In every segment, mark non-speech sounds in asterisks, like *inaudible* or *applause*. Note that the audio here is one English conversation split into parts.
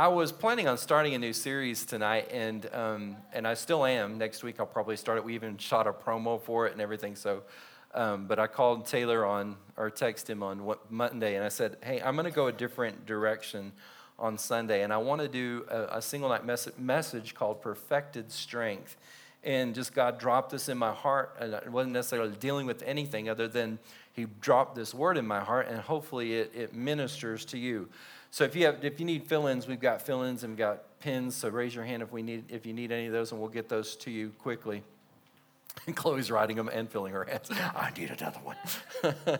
I was planning on starting a new series tonight, and um, and I still am. Next week I'll probably start it. We even shot a promo for it and everything. So, um, but I called Taylor on or text him on what, Monday, and I said, "Hey, I'm going to go a different direction on Sunday, and I want to do a, a single night mes- message called Perfected Strength." And just God dropped this in my heart, and I wasn't necessarily dealing with anything other than He dropped this word in my heart, and hopefully it, it ministers to you. So if you have, if you need fill-ins, we've got fill-ins and we've got pins. So raise your hand if we need, if you need any of those, and we'll get those to you quickly. And *laughs* Chloe's writing them and filling her hands. I need another one. *laughs*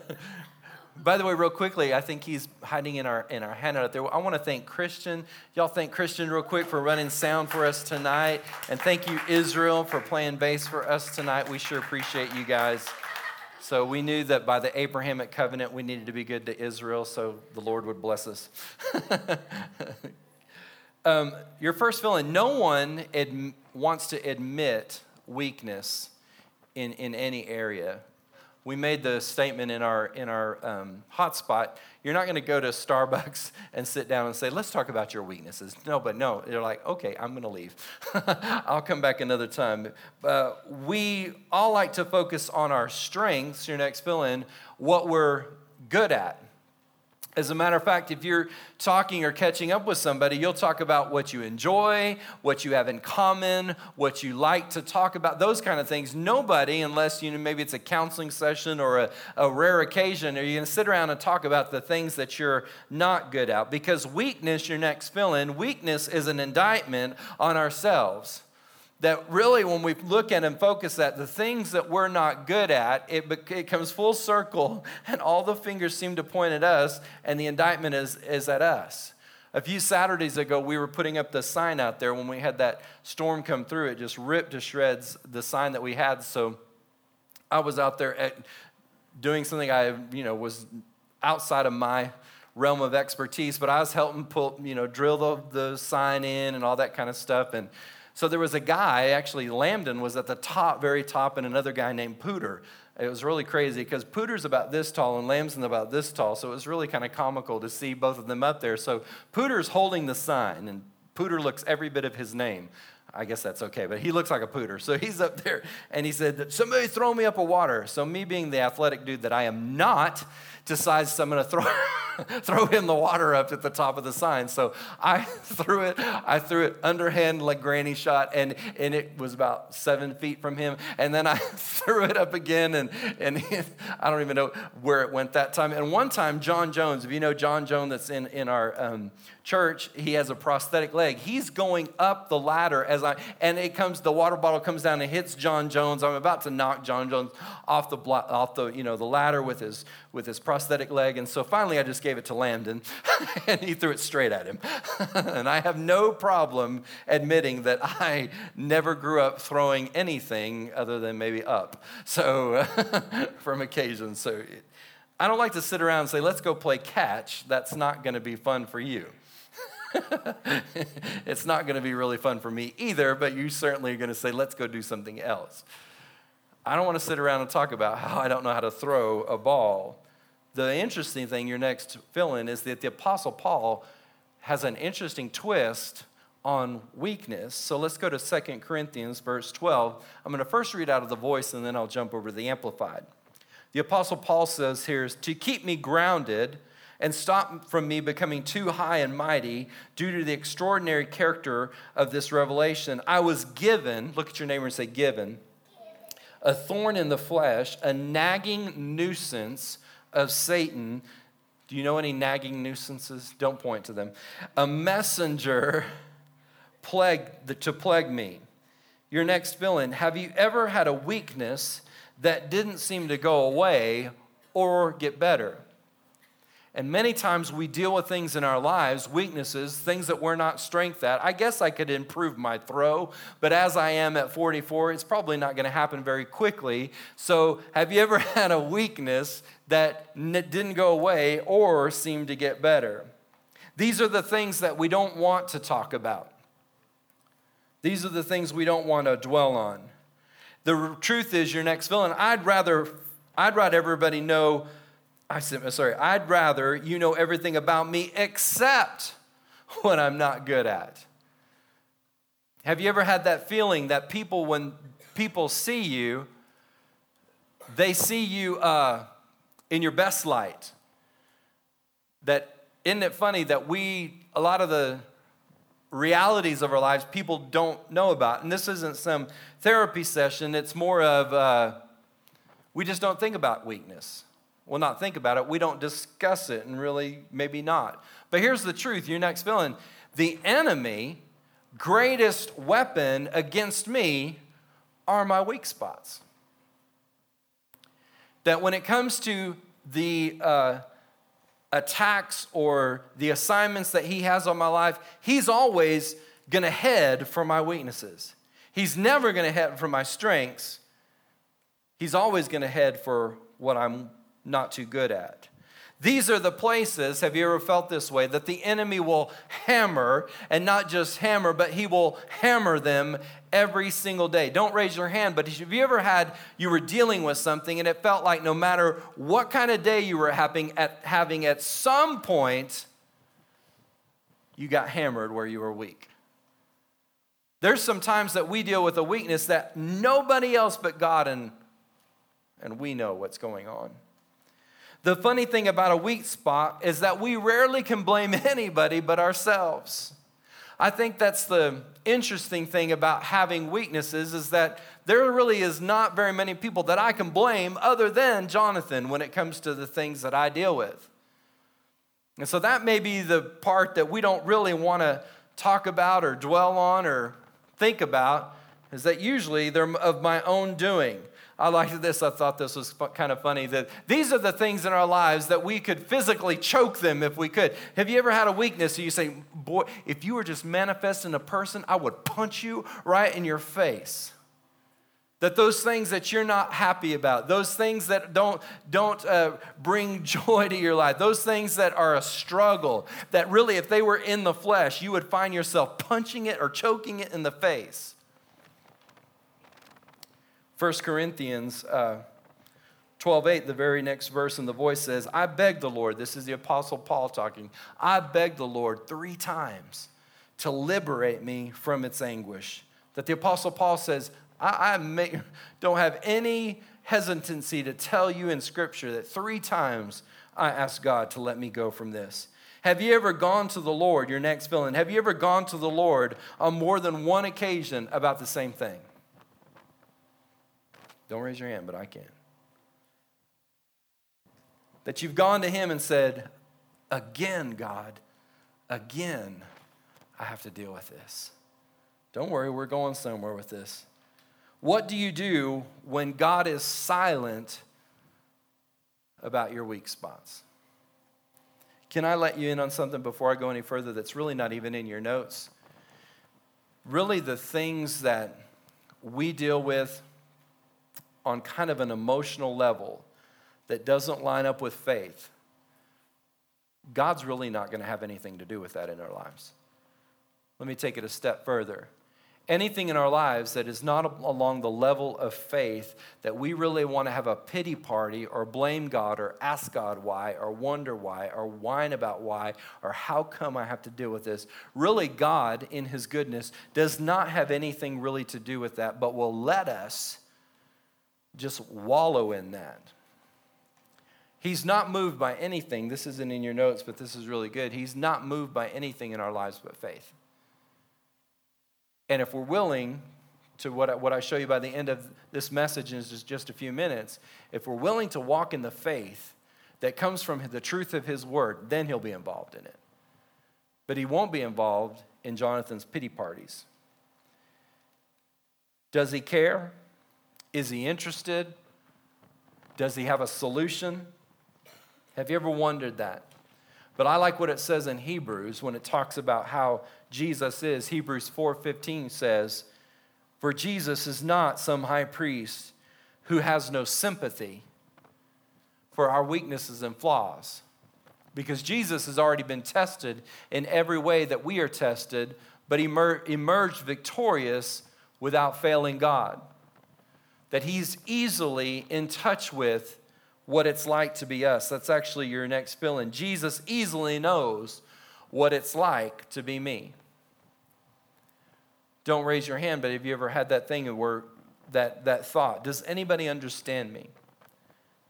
By the way, real quickly, I think he's hiding in our in our handout out there. I want to thank Christian. Y'all thank Christian real quick for running sound for us tonight, and thank you Israel for playing bass for us tonight. We sure appreciate you guys. So we knew that by the Abrahamic covenant, we needed to be good to Israel, so the Lord would bless us. *laughs* um, your first feeling no one wants to admit weakness in, in any area we made the statement in our in our um, hotspot you're not going to go to starbucks *laughs* and sit down and say let's talk about your weaknesses. No but no they're like okay i'm going to leave. *laughs* I'll come back another time. We all like to focus on our strengths your next fill in what we're good at as a matter of fact, if you're talking or catching up with somebody, you'll talk about what you enjoy, what you have in common, what you like to talk about, those kind of things. Nobody, unless you know maybe it's a counseling session or a, a rare occasion, are you going to sit around and talk about the things that you're not good at? Because weakness, your next fill in, weakness is an indictment on ourselves that really when we look at and focus at the things that we're not good at it, it comes full circle *laughs* and all the fingers seem to point at us and the indictment is, is at us. A few saturdays ago we were putting up the sign out there when we had that storm come through. It just ripped to shreds the sign that we had. So i was out there at doing something i you know was outside of my realm of expertise but i was helping pull you know drill the, the sign in and all that kind of stuff. And so there was a guy, actually, Lambden was at the top, very top, and another guy named Pooter. It was really crazy because Pooter's about this tall and Lambden's about this tall. So it was really kind of comical to see both of them up there. So Pooter's holding the sign, and Pooter looks every bit of his name. I guess that's okay, but he looks like a pooter. So *laughs* he's up there and he said, Somebody throw me up a water. So, me being the athletic dude that I am not, decides I'm going to throw, *laughs* throw him the water up at the top of the sign. So I *laughs* threw it, I threw it underhand like granny shot, and, and it was about seven feet from him. And then I *laughs* threw it up again, and, and I don't even know where it went that time. And one time, John Jones, if you know John Jones that's in, in our um, church, he has a prosthetic leg. He's going up the ladder as I, and it comes, the water bottle comes down and hits John Jones. I'm about to knock John Jones off the, off the, you know, the ladder with his, with his prosthetic leg. And so finally I just gave it to Lambden *laughs* and he threw it straight at him. *laughs* and I have no problem admitting that I never grew up throwing anything other than maybe up. So *laughs* from occasion. So I don't like to sit around and say, let's go play catch. That's not going to be fun for you. *laughs* it's not going to be really fun for me either, but you certainly are going to say, let's go do something else. I don't want to sit around and talk about how I don't know how to throw a ball. The interesting thing, your next fill in, is that the Apostle Paul has an interesting twist on weakness. So let's go to 2 Corinthians, verse 12. I'm going to first read out of the voice and then I'll jump over to the Amplified. The Apostle Paul says here is to keep me grounded and stop from me becoming too high and mighty due to the extraordinary character of this revelation. I was given, look at your neighbor and say, given, a thorn in the flesh, a nagging nuisance of Satan. Do you know any nagging nuisances? Don't point to them. A messenger plague, to plague me. Your next villain. Have you ever had a weakness that didn't seem to go away or get better? And many times we deal with things in our lives, weaknesses, things that we're not strength at. I guess I could improve my throw, but as I am at 44, it's probably not going to happen very quickly. So, have you ever *laughs* had a weakness that didn't go away or seemed to get better? These are the things that we don't want to talk about. These are the things we don't want to dwell on. The truth is, your next villain, I'd rather, I'd rather everybody know I said, sorry, I'd rather you know everything about me except what I'm not good at. Have you ever had that feeling that people, when people see you, they see you uh, in your best light? That isn't it funny that we, a lot of the realities of our lives, people don't know about. And this isn't some therapy session, it's more of uh, we just don't think about weakness. Well, not think about it, we don't discuss it, and really, maybe not. But here's the truth your next villain the enemy greatest weapon against me are my weak spots. That when it comes to the uh, attacks or the assignments that he has on my life, he's always going to head for my weaknesses. He's never going to head for my strengths. He's always going to head for what I'm not too good at. These are the places, have you ever felt this way, that the enemy will hammer, and not just hammer, but he will hammer them every single day. Don't raise your hand, but have you ever had, you were dealing with something and it felt like no matter what kind of day you were having, at, having at some point, you got hammered where you were weak? There's some times that we deal with a weakness that nobody else but God and, and we know what's going on. The funny thing about a weak spot is that we rarely can blame *laughs* anybody but ourselves. I think that's the interesting thing about having weaknesses is that there really is not very many people that I can blame other than Jonathan when it comes to the things that I deal with. And so that may be the part that we don't really want to talk about or dwell on or think about is that usually they're of my own doing. I liked this. I thought this was kind of funny that these are the things in our lives that we could physically choke them if we could. Have you ever had a weakness? So you say, Boy, if you were just manifesting a person, I would punch you right in your face. That those things that you're not happy about, those things that don't, don't uh, bring *laughs* joy to your life, those things that are a struggle, that really, if they were in the flesh, you would find yourself punching it or choking it in the face. 1 Corinthians uh, 12 8, the very next verse in the voice says, I beg the Lord, this is the Apostle Paul talking, I beg the Lord three times to liberate me from its anguish. That the Apostle Paul says, I, I may, *laughs* don't have any hesitancy to tell you in Scripture that three times I asked God to let me go from this. Have you ever gone to the Lord, your next feeling? Have you ever gone to the Lord on more than one occasion about the same thing? Don't raise your hand, but I can. That you've gone to Him and said, Again, God, again, I have to deal with this. Don't worry, we're going somewhere with this. What do you do when God is silent about your weak spots? Can I let you in on something before I go any further that's really not even in your notes? Really, the things that we deal with on kind of an emotional level that doesn't line up with faith, God's really not going to have anything to do with that in our lives. Let me take it a step further. Anything in our lives that is not along the level of faith that we really want to have a pity party or blame God or ask God why or wonder why or whine about why or how come I have to deal with this, really, God, in His goodness, does not have anything really to do with that, but will let us just wallow in that. He's not moved by anything. This isn't in your notes, but this is really good. He's not moved by anything in our lives but faith. And if we're willing to what I, what I show you by the end of this message in just, just a few minutes, if we're willing to walk in the faith that comes from the truth of His word, then He'll be involved in it. But He won't be involved in Jonathan's pity parties. Does He care? Is he interested? Does he have a solution? Have you ever wondered that? But I like what it says in Hebrews when it talks about how Jesus is. Hebrews 4:15 says, "For Jesus is not some high priest who has no sympathy for our weaknesses and flaws." Because Jesus has already been tested in every way that we are tested, but he emerged victorious without failing God that he's easily in touch with what it's like to be us. That's actually your next feeling. Jesus easily knows what it's like to be me? Don't raise your hand, but have you ever had that thing where that, that thought, does anybody understand me?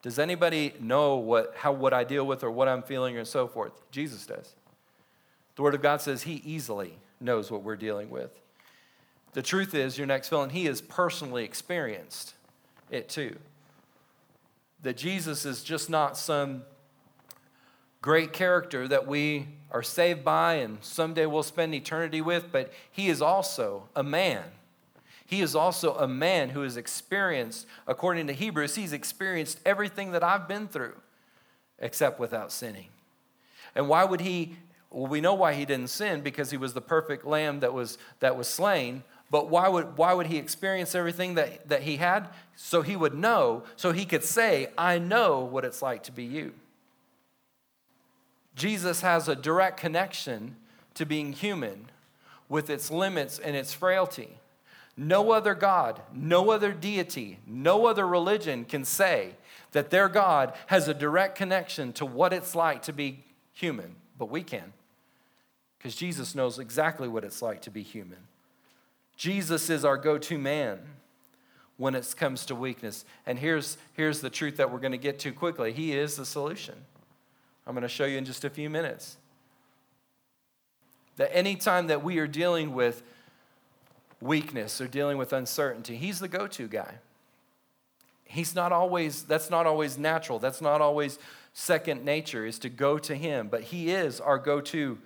Does anybody know what, how, what I deal with or what I'm feeling or so forth? Jesus does. The Word of God says He easily knows what we're dealing with. The truth is, your next feeling, He has personally experienced it too. That Jesus is just not some great character that we are saved by and someday we'll spend eternity with, but He is also a man he is also a man who has experienced, according to Hebrews, he's experienced everything that I've been through, except without sinning. And why would he? Well, we know why he didn't sin because he was the perfect lamb that was, that was slain. But why would, why would he experience everything that, that he had? So he would know, so he could say, I know what it's like to be you. Jesus has a direct connection to being human with its limits and its frailty. No other God, no other deity, no other religion can say that their God has a direct connection to what it's like to be human, but we can. Because Jesus knows exactly what it's like to be human. Jesus is our go to man when it comes to weakness. And here's, here's the truth that we're going to get to quickly He is the solution. I'm going to show you in just a few minutes. That anytime that we are dealing with weakness or dealing with uncertainty, he's the go to guy. He's not always, that's not always natural. That's not always second nature, is to go to him. But he is our go to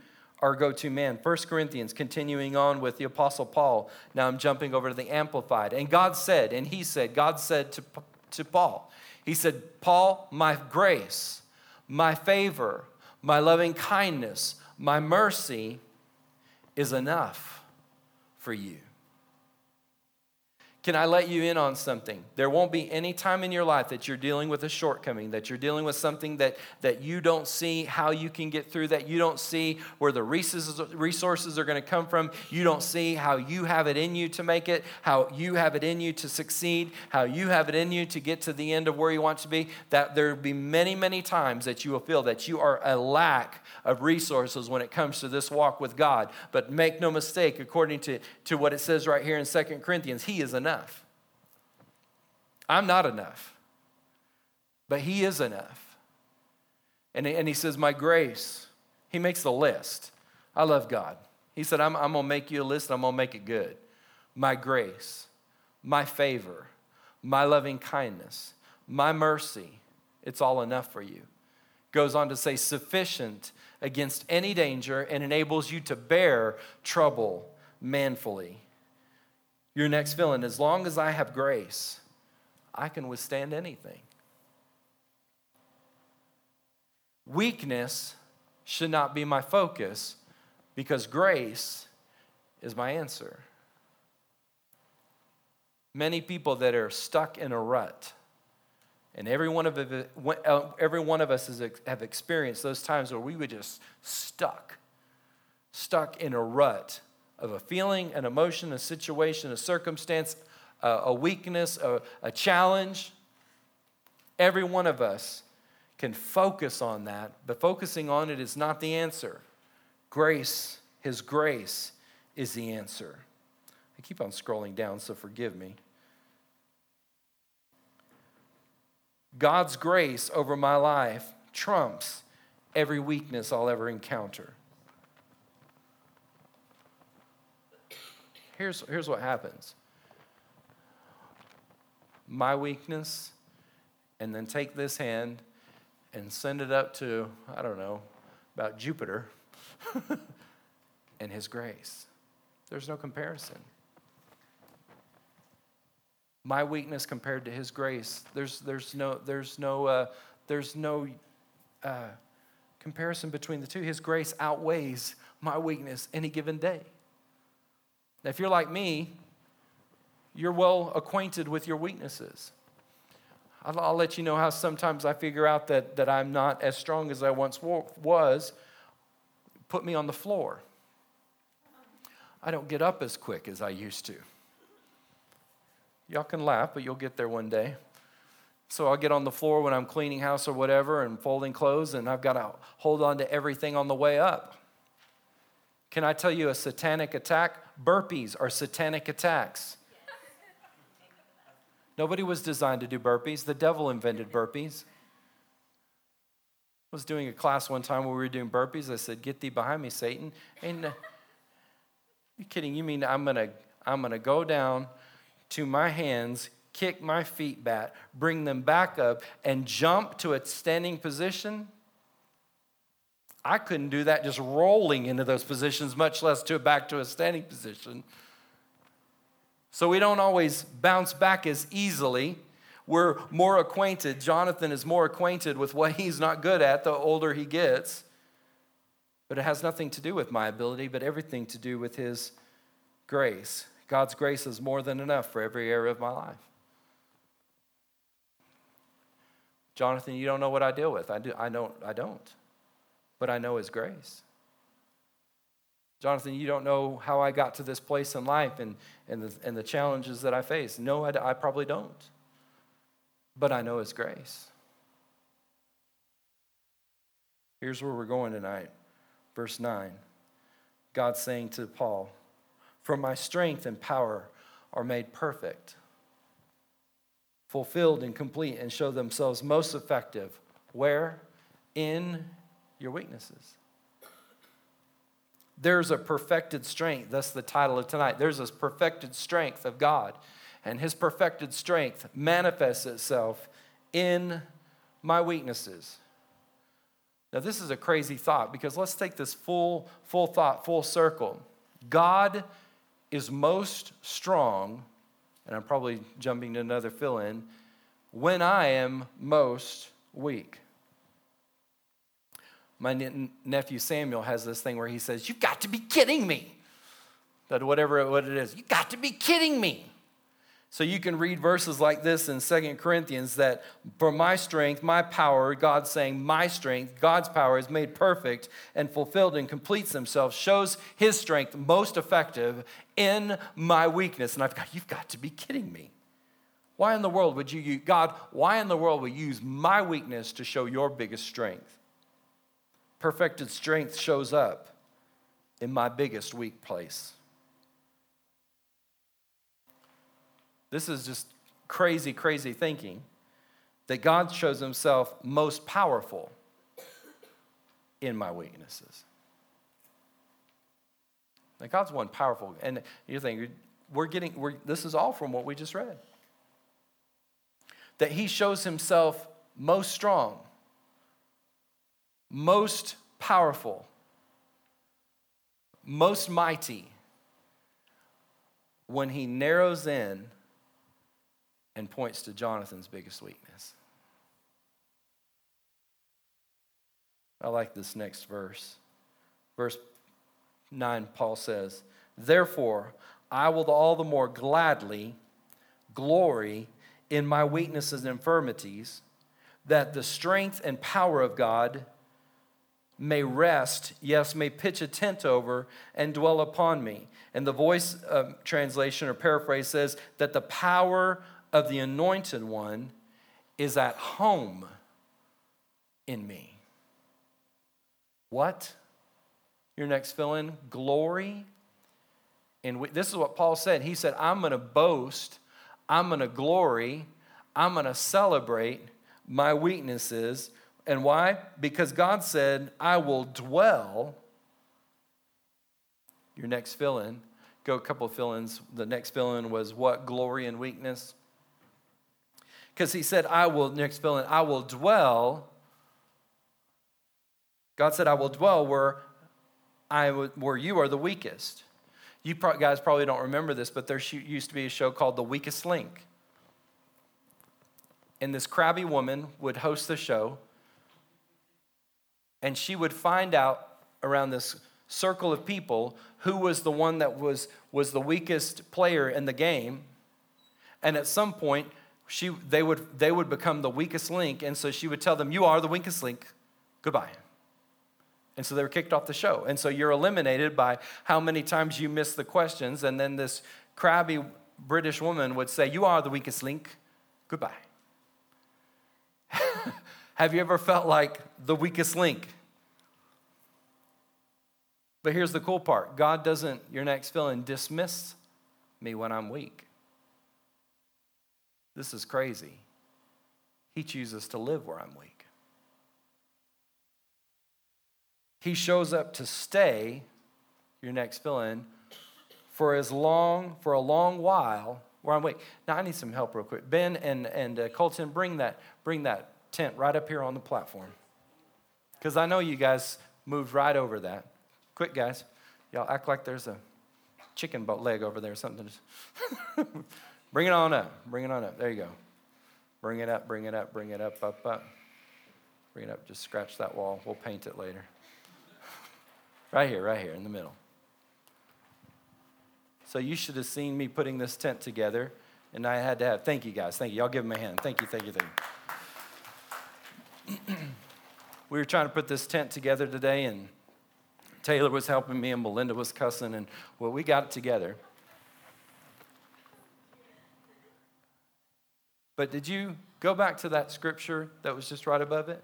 our go-to man. 1 Corinthians, continuing on with the Apostle Paul. Now I'm jumping over to the Amplified. And God said, and he said, God said to, to Paul, He said, Paul, my grace, my favor, my loving kindness, my mercy is enough for you. Can I let you in on something? There won't be any time in your life that you're dealing with a shortcoming, that you're dealing with something that, that you don't see how you can get through, that you don't see where the resources, are going to come from. You don't see how you have it in you to make it, how you have it in you to succeed, how you have it in you to get to the end of where you want to be. That there will be many, many times that you will feel that you are a lack of resources when it comes to this walk with God. But make no mistake, according to, to what it says right here in Second Corinthians, He is enough. I'm not enough, but He is enough. And, and He says, My grace, He makes the list. I love God. He said, I'm, I'm going to make you a list, and I'm going to make it good. My grace, my favor, my loving kindness, my mercy, it's all enough for you. Goes on to say, sufficient against any danger and enables you to bear trouble manfully. Your next feeling, as long as I have grace, I can withstand anything. Weakness should not be my focus because grace is my answer. Many people that are stuck in a rut and every one of, every one of us has, have experienced those times where we were just stuck, stuck in a rut of a feeling, an emotion, a situation, a circumstance, a, a weakness, a, a challenge. Every one of us can focus on that, but focusing on it is not the answer. Grace, His grace, is the answer. I keep on scrolling down, so forgive me. God's grace over my life trumps every weakness I'll ever encounter. Here's, here's what happens my weakness, and then take this hand and send it up to, I don't know, about Jupiter *laughs* and his grace. There's no comparison my weakness compared to his grace. There's, there's no, there's no, uh, there's no uh, comparison between the two. His grace outweighs my weakness any given day. If you're like me, you're well acquainted with your weaknesses. I'll, I'll let you know how sometimes I figure out that, that I'm not as strong as I once was. Put me on the floor. I don't get up as quick as I used to. Y'all can laugh, but you'll get there one day. So I'll get on the floor when I'm cleaning house or whatever and folding clothes, and I've got to hold on to everything on the way up. Can I tell you a satanic attack? Burpees are satanic attacks. Nobody was designed to do burpees. The devil invented burpees. I was doing a class one time where we were doing burpees. I said, Get thee behind me, Satan. And uh, you kidding? You mean I'm gonna I'm gonna go down to my hands, kick my feet back, bring them back up, and jump to a standing position? I couldn't do that just rolling into those positions, much less to back to a standing position. So we don't always bounce back as easily. We're more acquainted. Jonathan is more acquainted with what he's not good at the older he gets. But it has nothing to do with my ability, but everything to do with his grace. God's grace is more than enough for every area of my life. Jonathan, you don't know what I deal with. I, do, I, don't, I don't but I know His grace. Jonathan, you don't know how I got to this place in life and, and, the, and the challenges that I face. No, I, I probably don't. But I know His grace. Here's where we're going tonight. Verse 9. God saying to Paul, For my strength and power are made perfect, fulfilled and complete, and show themselves most effective. Where? In your weaknesses. There's a perfected strength. That's the title of tonight. There's this perfected strength of God. And his perfected strength manifests itself in my weaknesses. Now, this is a crazy thought because let's take this full, full thought, full circle. God is most strong, and I'm probably jumping to another fill in, when I am most weak. My nephew Samuel has this thing where he says, You've got to be kidding me. But whatever what it is, you've got to be kidding me. So you can read verses like this in Second Corinthians that for my strength, my power, God's saying, my strength, God's power is made perfect and fulfilled and completes himself, shows his strength most effective in my weakness. And I've got, you've got to be kidding me. Why in the world would you, God, why in the world would you use my weakness to show your biggest strength? Perfected strength shows up in my biggest weak place. This is just crazy, crazy thinking that God shows himself most powerful in my weaknesses. Now, God's one powerful, and you think we're getting, we're, this is all from what we just read. That he shows himself most strong most powerful, most mighty when he narrows in and points to Jonathan's biggest weakness. I like this next verse. Verse 9, Paul says, Therefore, I will all the more gladly glory in my weaknesses and infirmities, that the strength and power of God may rest, yes, may pitch a tent over and dwell upon me. And the voice uh, translation or paraphrase says that the power of the anointed one is at home in me. What? Your next fill in glory. And we, this is what Paul said. He said, I'm going to boast, I'm going to glory, I'm going to celebrate my weaknesses and why? Because God said, I will dwell. Your next fill in, go a couple of fill ins. The next fill in was what? Glory and weakness. Because he said, I will, next fill in, I will dwell. God said, I will dwell where, I, where you are the weakest. You guys probably don't remember this, but there used to be a show called The Weakest Link. And this crabby woman would host the show and she would find out around this circle of people who was the one that was, was the weakest player in the game. And at some point, she, they, would, they would become the weakest link. And so she would tell them, You are the weakest link. Goodbye. And so they were kicked off the show. And so you're eliminated by how many times you miss the questions. And then this crabby British woman would say, You are the weakest link. Goodbye. *laughs* Have you ever felt like the weakest link? But here's the cool part God doesn't, your next feeling, dismiss me when I'm weak. This is crazy. He chooses to live where I'm weak. He shows up to stay, your next fill in, for as long, for a long while where I'm weak. Now I need some help real quick. Ben and, and uh, Colton, bring that, bring that tent right up here on the platform. Because I know you guys moved right over that. Quick, guys. Y'all act like there's a chicken boat leg over there or something. *laughs* bring it on up. Bring it on up. There you go. Bring it up, bring it up, bring it up, up, up. Bring it up. Just scratch that wall. We'll paint it later. *laughs* right here, right here in the middle. So you should have seen me putting this tent together, and I had to have. Thank you guys. Thank you. Y'all give them a hand. Thank you. Thank you. Thank you. *clears throat* we were trying to put this tent together today, and Taylor was helping me, and Melinda was cussing, and well, we got it together. But did you go back to that scripture that was just right above it?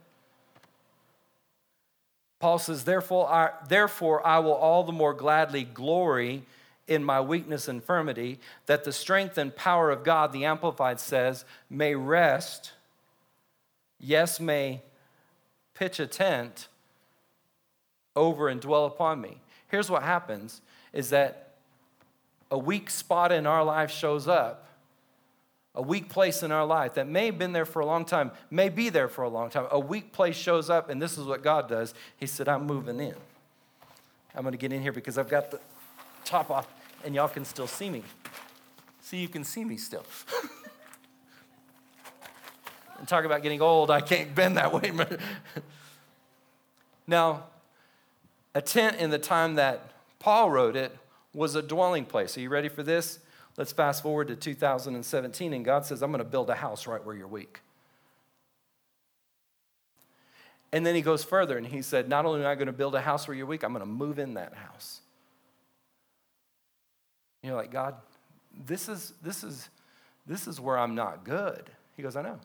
Paul says, Therefore I, therefore, I will all the more gladly glory in my weakness and infirmity, that the strength and power of God, the Amplified says, may rest, yes, may pitch a tent over and dwell upon me. Here's what happens is that a weak spot in our life shows up a weak place in our life that may have been there for a long time, may be there for a long time. A weak place shows up, and this is what God does. He said, I'm moving in. I'm going to get in here because I've got the top off, and y'all can still see me. See, you can see me still. and *laughs* talk about getting old, I can't bend that way. *laughs* now, a tent in the time that Paul wrote it was a dwelling place. Are you ready for this? Let's fast forward to 2017, and God says, I'm going to build a house right where you're weak. And then he goes further and he said, Not only am I going to build a house where you're weak, I'm going to move in that house. You're like, God, this is, this is, this is where I'm not good. He goes, I know.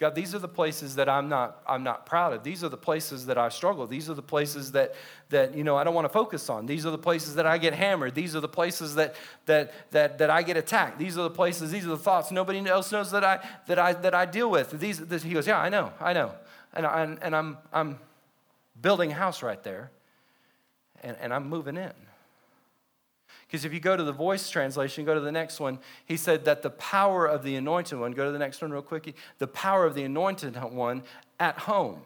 God, these are the places that I'm not, I'm not proud of. These are the places that I struggle. These are the places that, that you know, I don't want to focus on. These are the places that I get hammered. These are the places that, that, that, that I get attacked. These are the places, these are the thoughts nobody else knows that I, that I, that I deal with. These, this, he goes, yeah, I know, I know. And, I, and I'm, I'm building a house right there, and, and I'm moving in. Because if you go to the voice translation, go to the next one, he said that the power of the anointed one, go to the next one real quick, the power of the anointed one at home.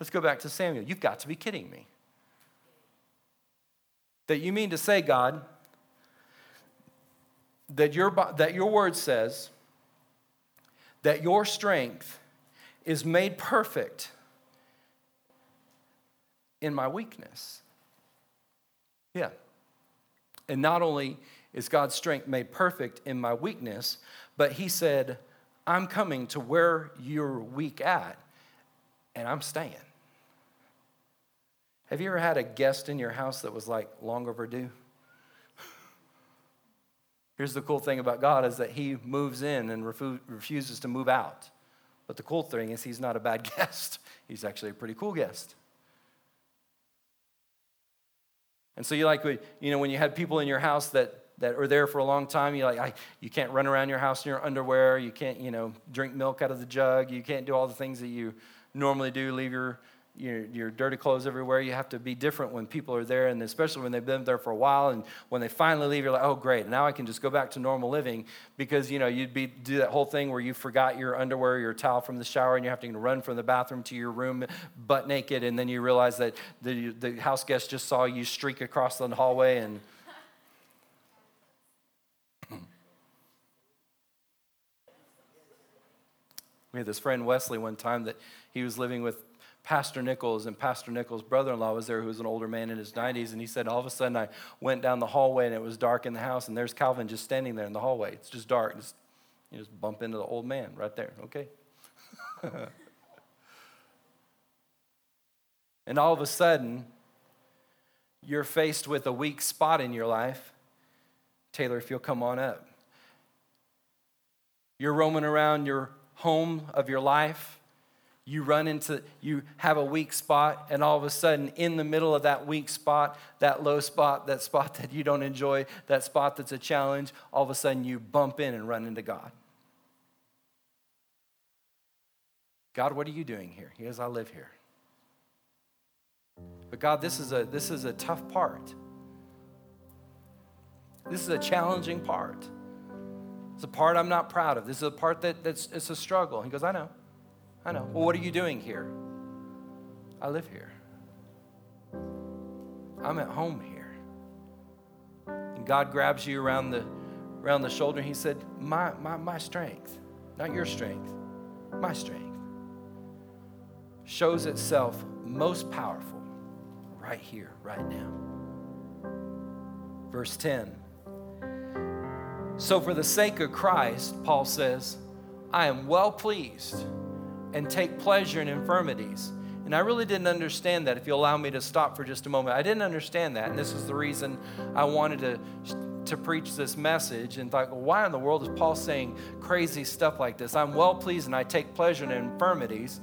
Let's go back to Samuel. You've got to be kidding me. That you mean to say, God, that your, that your word says that your strength is made perfect in my weakness. Yeah. And not only is God's strength made perfect in my weakness, but He said, I'm coming to where you're weak at, and I'm staying. Have you ever had a guest in your house that was like long overdue? Here's the cool thing about God is that he moves in and refu- refuses to move out. But the cool thing is he's not a bad *laughs* guest. He's actually a pretty cool guest. And so you like, you know, when you had people in your house that, that are there for a long time, you like, I, you can't run around your house in your underwear. You can't, you know, drink milk out of the jug. You can't do all the things that you normally do. Leave your, your, your dirty clothes everywhere. You have to be different when people are there, and especially when they've been there for a while. And when they finally leave, you're like, oh, great, now I can just go back to normal living because you know you'd be do that whole thing where you forgot your underwear, your towel from the shower, and you have to run from the bathroom to your room butt naked, and then you realize that the the house guest just saw you streak across the hallway and. *laughs* We had this friend Wesley one time that he was living with Pastor Nichols, and Pastor Nichols' brother in law was there, who was an older man in his 90s. And he said, All of a sudden, I went down the hallway and it was dark in the house, and there's Calvin just standing there in the hallway. It's just dark. Just, you just bump into the old man right there, okay? *laughs* and all of a sudden, you're faced with a weak spot in your life. Taylor, if you'll come on up. You're roaming around your home of your life You run into, you have a weak spot, and all of a sudden, in the middle of that weak spot, that low spot, that spot that you don't enjoy, that spot that's a challenge, all of a sudden you bump in and run into God. God, what are you doing here? He goes, I live here. But God, this is a this is a tough part. This is a challenging part. It's a part I'm not proud of. This is a part that, that's it's a struggle. He goes, I know. I know. Well, what are you doing here? I live here. I'm at home here. And God grabs you around the around the shoulder and he said, My my my strength, not your strength, my strength shows itself most powerful right here, right now. Verse 10. So, for the sake of Christ, Paul says, I am well pleased and take pleasure in infirmities. And I really didn't understand that. If you allow me to stop for just a moment, I didn't understand that. And this is the reason I wanted to, to preach this message and thought, well, why in the world is Paul saying crazy stuff like this? I'm well pleased and I take pleasure in infirmities,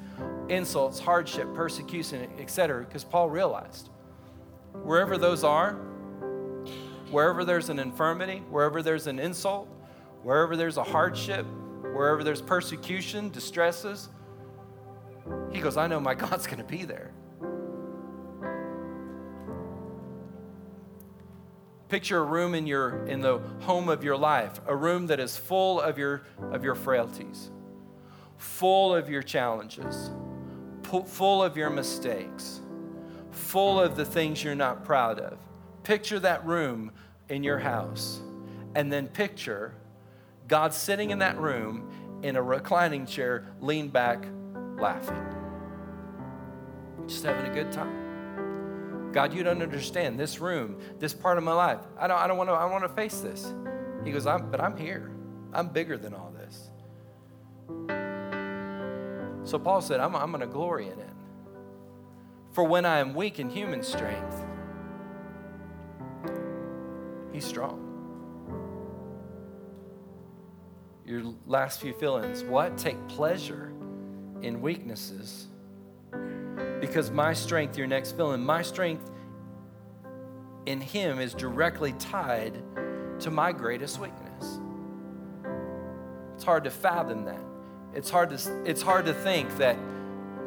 insults, hardship, persecution, etc. Because Paul realized wherever those are, wherever there's an infirmity, wherever there's an insult, wherever there's a hardship, wherever there's persecution, distresses, he goes, I know my *laughs* God's going to be there. Picture a room in your in the home of your life, a room that is full of your of your frailties, full of your challenges, full of your mistakes, full of the things you're not proud of. Picture that room in your house, and then picture God sitting in that room in a reclining chair, leaned back, laughing, just having a good time. God, you don't understand this room, this part of my life. I don't, I don't want to. I want to face this. He goes, I'm, but I'm here. I'm bigger than all this. So Paul said, I'm, I'm going to glory in it. For when I am weak in human strength, he's strong. Your last few fill-ins. What? Take pleasure in weaknesses. Because my strength, your next fill in, my strength in Him is directly tied to my greatest weakness. It's hard to fathom that. It's hard to, it's hard to think that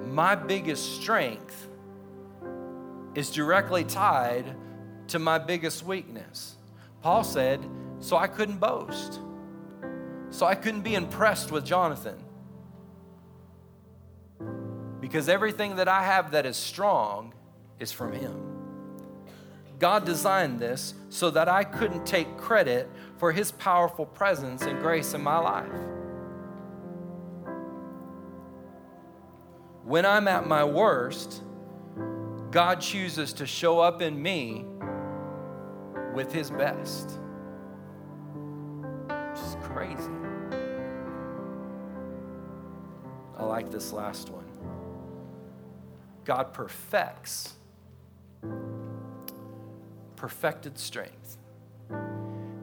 my biggest strength is directly tied to my biggest weakness. Paul said, so I couldn't boast. So I couldn't be impressed with Jonathan because everything that I have that is strong is from Him. God designed this so that I couldn't take credit for His powerful presence and grace in my life. When I'm at my worst, God chooses to show up in me with His best. It's crazy. I like this last one. God perfects perfected strength.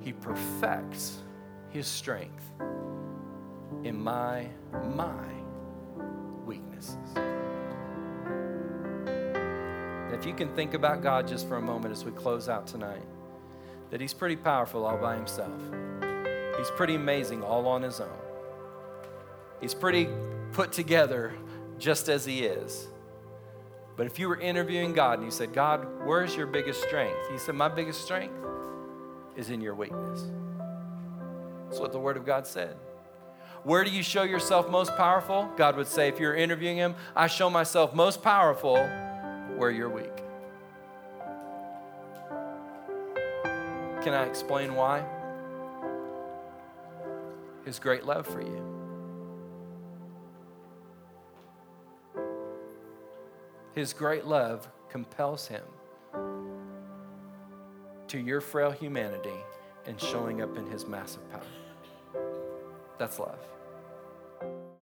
He perfects his strength in my my weaknesses. If you can think about God just for a moment as we close out tonight, that he's pretty powerful all by himself. He's pretty amazing all on his own. He's pretty put together just as he is. But if you were interviewing God and you said, God, where's your biggest strength? He said, My biggest strength is in your weakness. That's what the Word of God said. Where do you show yourself most powerful? God would say, if you're interviewing Him, I show myself most powerful where you're weak. Can I explain why? His great love for you. His great love compels him to your frail humanity and showing up in his massive power. That's love.